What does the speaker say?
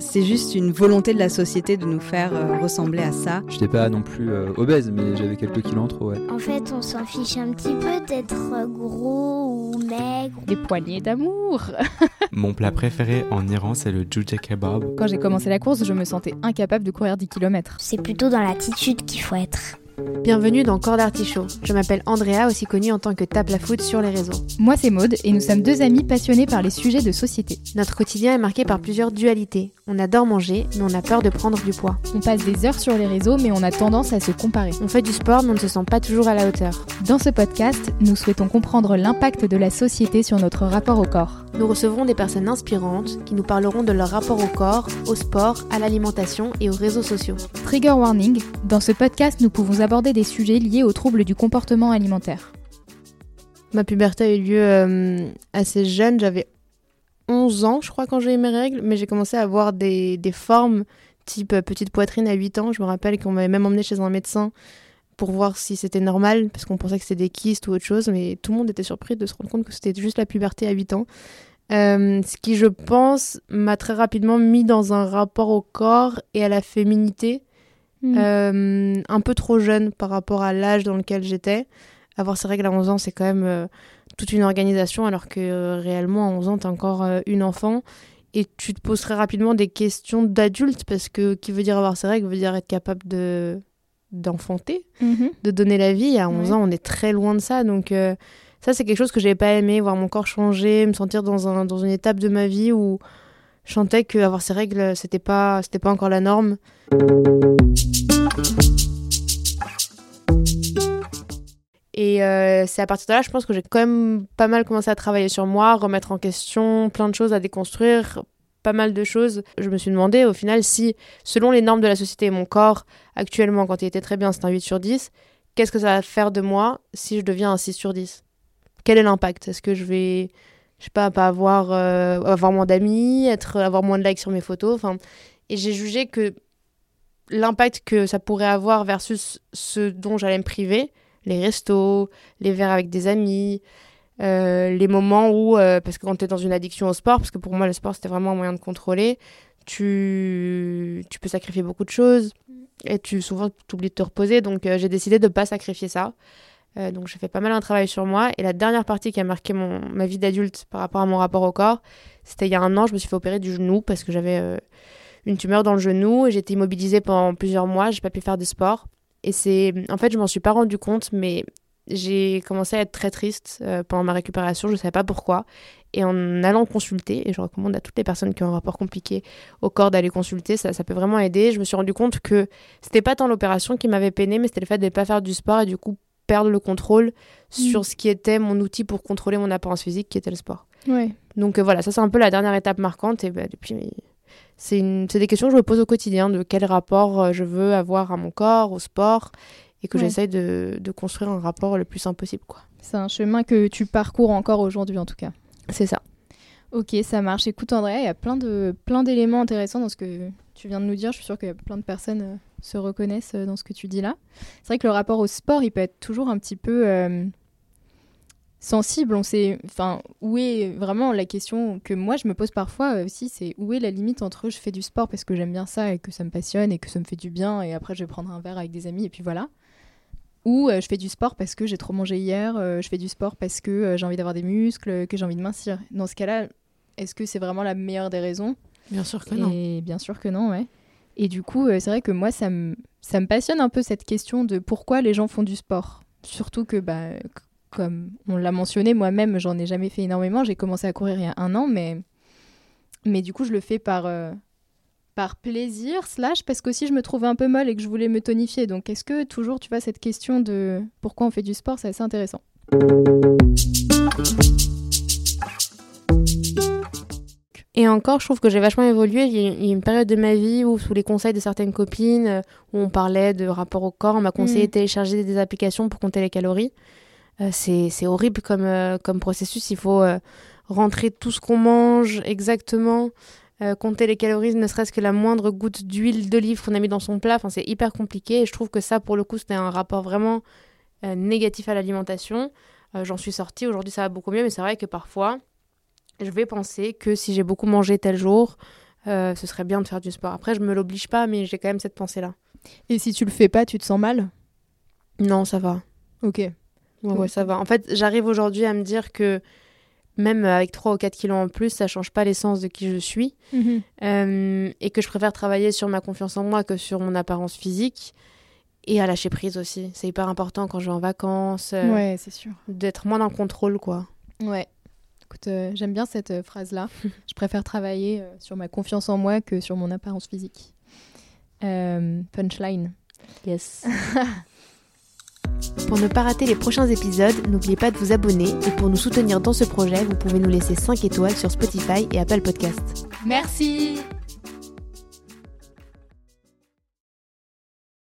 c'est juste une volonté de la société de nous faire euh, ressembler à ça. Je n'étais pas non plus euh, obèse, mais j'avais quelques kilos en trop, ouais. En fait, on s'en fiche un petit peu d'être gros ou maigre. Des poignées d'amour. Mon plat préféré en Iran, c'est le jujja kebab. Quand j'ai commencé la course, je me sentais incapable de courir 10 km. C'est plutôt dans l'attitude qu'il faut être. Bienvenue dans Corps d'Artichaut. Je m'appelle Andrea, aussi connue en tant que Tape la Foot sur les réseaux. Moi, c'est Maude et nous sommes deux amis passionnés par les sujets de société. Notre quotidien est marqué par plusieurs dualités. On adore manger, mais on a peur de prendre du poids. On passe des heures sur les réseaux, mais on a tendance à se comparer. On fait du sport, mais on ne se sent pas toujours à la hauteur. Dans ce podcast, nous souhaitons comprendre l'impact de la société sur notre rapport au corps. Nous recevrons des personnes inspirantes qui nous parleront de leur rapport au corps, au sport, à l'alimentation et aux réseaux sociaux. Trigger warning, dans ce podcast, nous pouvons aborder des sujets liés aux troubles du comportement alimentaire. Ma puberté a eu lieu euh, assez jeune, j'avais 11 ans je crois quand j'ai eu mes règles, mais j'ai commencé à avoir des, des formes type euh, petite poitrine à 8 ans. Je me rappelle qu'on m'avait même emmené chez un médecin pour voir si c'était normal, parce qu'on pensait que c'était des kystes ou autre chose, mais tout le monde était surpris de se rendre compte que c'était juste la puberté à 8 ans. Euh, ce qui, je pense, m'a très rapidement mis dans un rapport au corps et à la féminité, Mm. euh, un peu trop jeune par rapport à l'âge dans lequel j'étais. Avoir ses règles à 11 ans, c'est quand même euh, toute une organisation, alors que euh, réellement, à 11 ans, t'es encore euh, une enfant. Et tu te poses très rapidement des questions d'adulte, parce que qui veut dire avoir ses règles veut dire être capable de d'enfanter, de donner la vie. À 11 Ouais. ans, on est très loin de ça. Donc, euh, ça, c'est quelque chose que j'avais pas aimé, voir mon corps changer, me sentir dans, un, dans une étape de ma vie où je sentais qu'avoir ses règles, c'était pas, c'était pas encore la norme. C'est à partir de là, je pense que j'ai quand même pas mal commencé à travailler sur moi, remettre en question plein de choses, à déconstruire pas mal de choses. Je me suis demandé au final si, selon les normes de la société mon corps, actuellement, quand il était très bien, c'est un 8 sur 10, qu'est-ce que ça va faire de moi si je deviens un 6 sur 10 Quel est l'impact? Est-ce que je vais, je sais pas, pas avoir, euh, avoir moins d'amis, être, avoir moins de likes sur mes photos? Et j'ai jugé que l'impact que ça pourrait avoir versus ce dont j'allais me priver, les restos, les verres avec des amis, euh, les moments où, euh, parce que quand tu es dans une addiction au sport, parce que pour moi le sport c'était vraiment un moyen de contrôler, tu, tu peux sacrifier beaucoup de choses et tu souvent t'oublies de te reposer. Donc euh, j'ai décidé de pas sacrifier ça. Donc j'ai fait pas mal un travail sur moi. Et la dernière partie qui a marqué mon, ma vie d'adulte par rapport à mon rapport au corps, c'était il y a un an, je me suis fait opérer du genou parce que j'avais une tumeur dans le genou et j'étais immobilisée pendant plusieurs mois, j'ai pas pu faire de sport. Et c'est, en fait, je m'en suis pas rendu compte, mais j'ai commencé à être très triste euh, pendant ma récupération, je savais pas pourquoi. Et en allant consulter, et je recommande à toutes les personnes qui ont un rapport compliqué au corps d'aller consulter, ça, ça peut vraiment aider. Je me suis rendu compte que c'était pas tant l'opération qui m'avait peiné, mais c'était le fait de ne pas faire du sport et du coup perdre le contrôle sur ce qui était mon outil pour contrôler mon apparence physique, qui était le sport. Ouais. Donc euh, voilà, ça c'est un peu la dernière étape marquante. Et bah, depuis, c'est des questions que je me pose au quotidien de quel rapport euh, je veux avoir à mon corps, au sport, et que Ouais. j'essaye de, de construire un rapport le plus simple possible. C'est un chemin que tu parcours encore aujourd'hui en tout cas. C'est ça. Ok, ça marche. Écoute Andrea, il y a plein de plein d'éléments intéressants dans ce que tu viens de nous dire. Je suis sûre qu'il y a plein de personnes euh, se reconnaissent euh, dans ce que tu dis là. C'est vrai que le rapport au sport, il peut être toujours un petit peu euh, sensible. On sait, enfin, où est vraiment la question que moi je me pose parfois euh, aussi, c'est où est la limite entre je fais du sport parce que j'aime bien ça et que ça me passionne et que ça me fait du bien et après je vais prendre un verre avec des amis et puis voilà. Ou euh, je fais du sport parce que j'ai trop mangé hier, euh, je fais du sport parce que euh, j'ai envie d'avoir des muscles, que j'ai envie de mincir. Dans ce cas-là, est-ce que c'est vraiment la meilleure des raisons? Bien sûr que Et bien sûr que non, ouais. Et du coup, c'est vrai que moi, ça me, ça me passionne un peu cette question de pourquoi les gens font du sport. Surtout que, bah, comme on l'a mentionné, moi-même, j'en ai jamais fait énormément. J'ai commencé à courir il y a un an, mais, mais du coup, je le fais par, euh, par plaisir, slash, parce qu'aussi je me trouvais un peu molle et que je voulais me tonifier. Donc, est-ce que toujours, tu vois, cette question de pourquoi on fait du sport, c'est assez intéressant. Et encore, je trouve que j'ai vachement évolué. Il y, a, il y a une période de ma vie où, sous les conseils de certaines copines, euh, où on parlait de rapport au corps, on m'a conseillé Mm. de télécharger des applications pour compter les calories. Euh, c'est horrible comme, euh, comme processus. Il faut euh, rentrer tout ce qu'on mange exactement, euh, compter les calories, ne serait-ce que la moindre goutte d'huile d'olive qu'on a mis dans son plat. Enfin, c'est hyper compliqué. Et je trouve que ça, pour le coup, c'était un rapport vraiment euh, négatif à l'alimentation. Euh, J'en suis sortie. Aujourd'hui, ça va beaucoup mieux. Mais c'est vrai que parfois, je vais penser que si j'ai beaucoup mangé tel jour, ce serait bien de faire du sport. Après, je me l'oblige pas, mais j'ai quand même cette pensée-là. Et si tu le fais pas, tu te sens mal? Non, ça va. Ok. Ouais, ouais, ça va. En fait, j'arrive aujourd'hui à me dire que même avec 3 ou 4 kilos en plus, ça change pas l'essence de qui je suis. Mhm. Euh, et que je préfère travailler sur ma confiance en moi que sur mon apparence physique. Et à lâcher prise aussi. C'est hyper important quand je vais en vacances, euh, Ouais, c'est sûr. d'être moins dans le contrôle, quoi. Ouais. Écoute, euh, j'aime bien cette phrase-là. je préfère travailler sur ma confiance en moi que sur mon apparence physique. Punchline. Yes. Pour ne pas rater les prochains épisodes, n'oubliez pas de vous abonner et pour nous soutenir dans ce projet, vous pouvez nous laisser 5 étoiles sur Spotify et Apple Podcast. Merci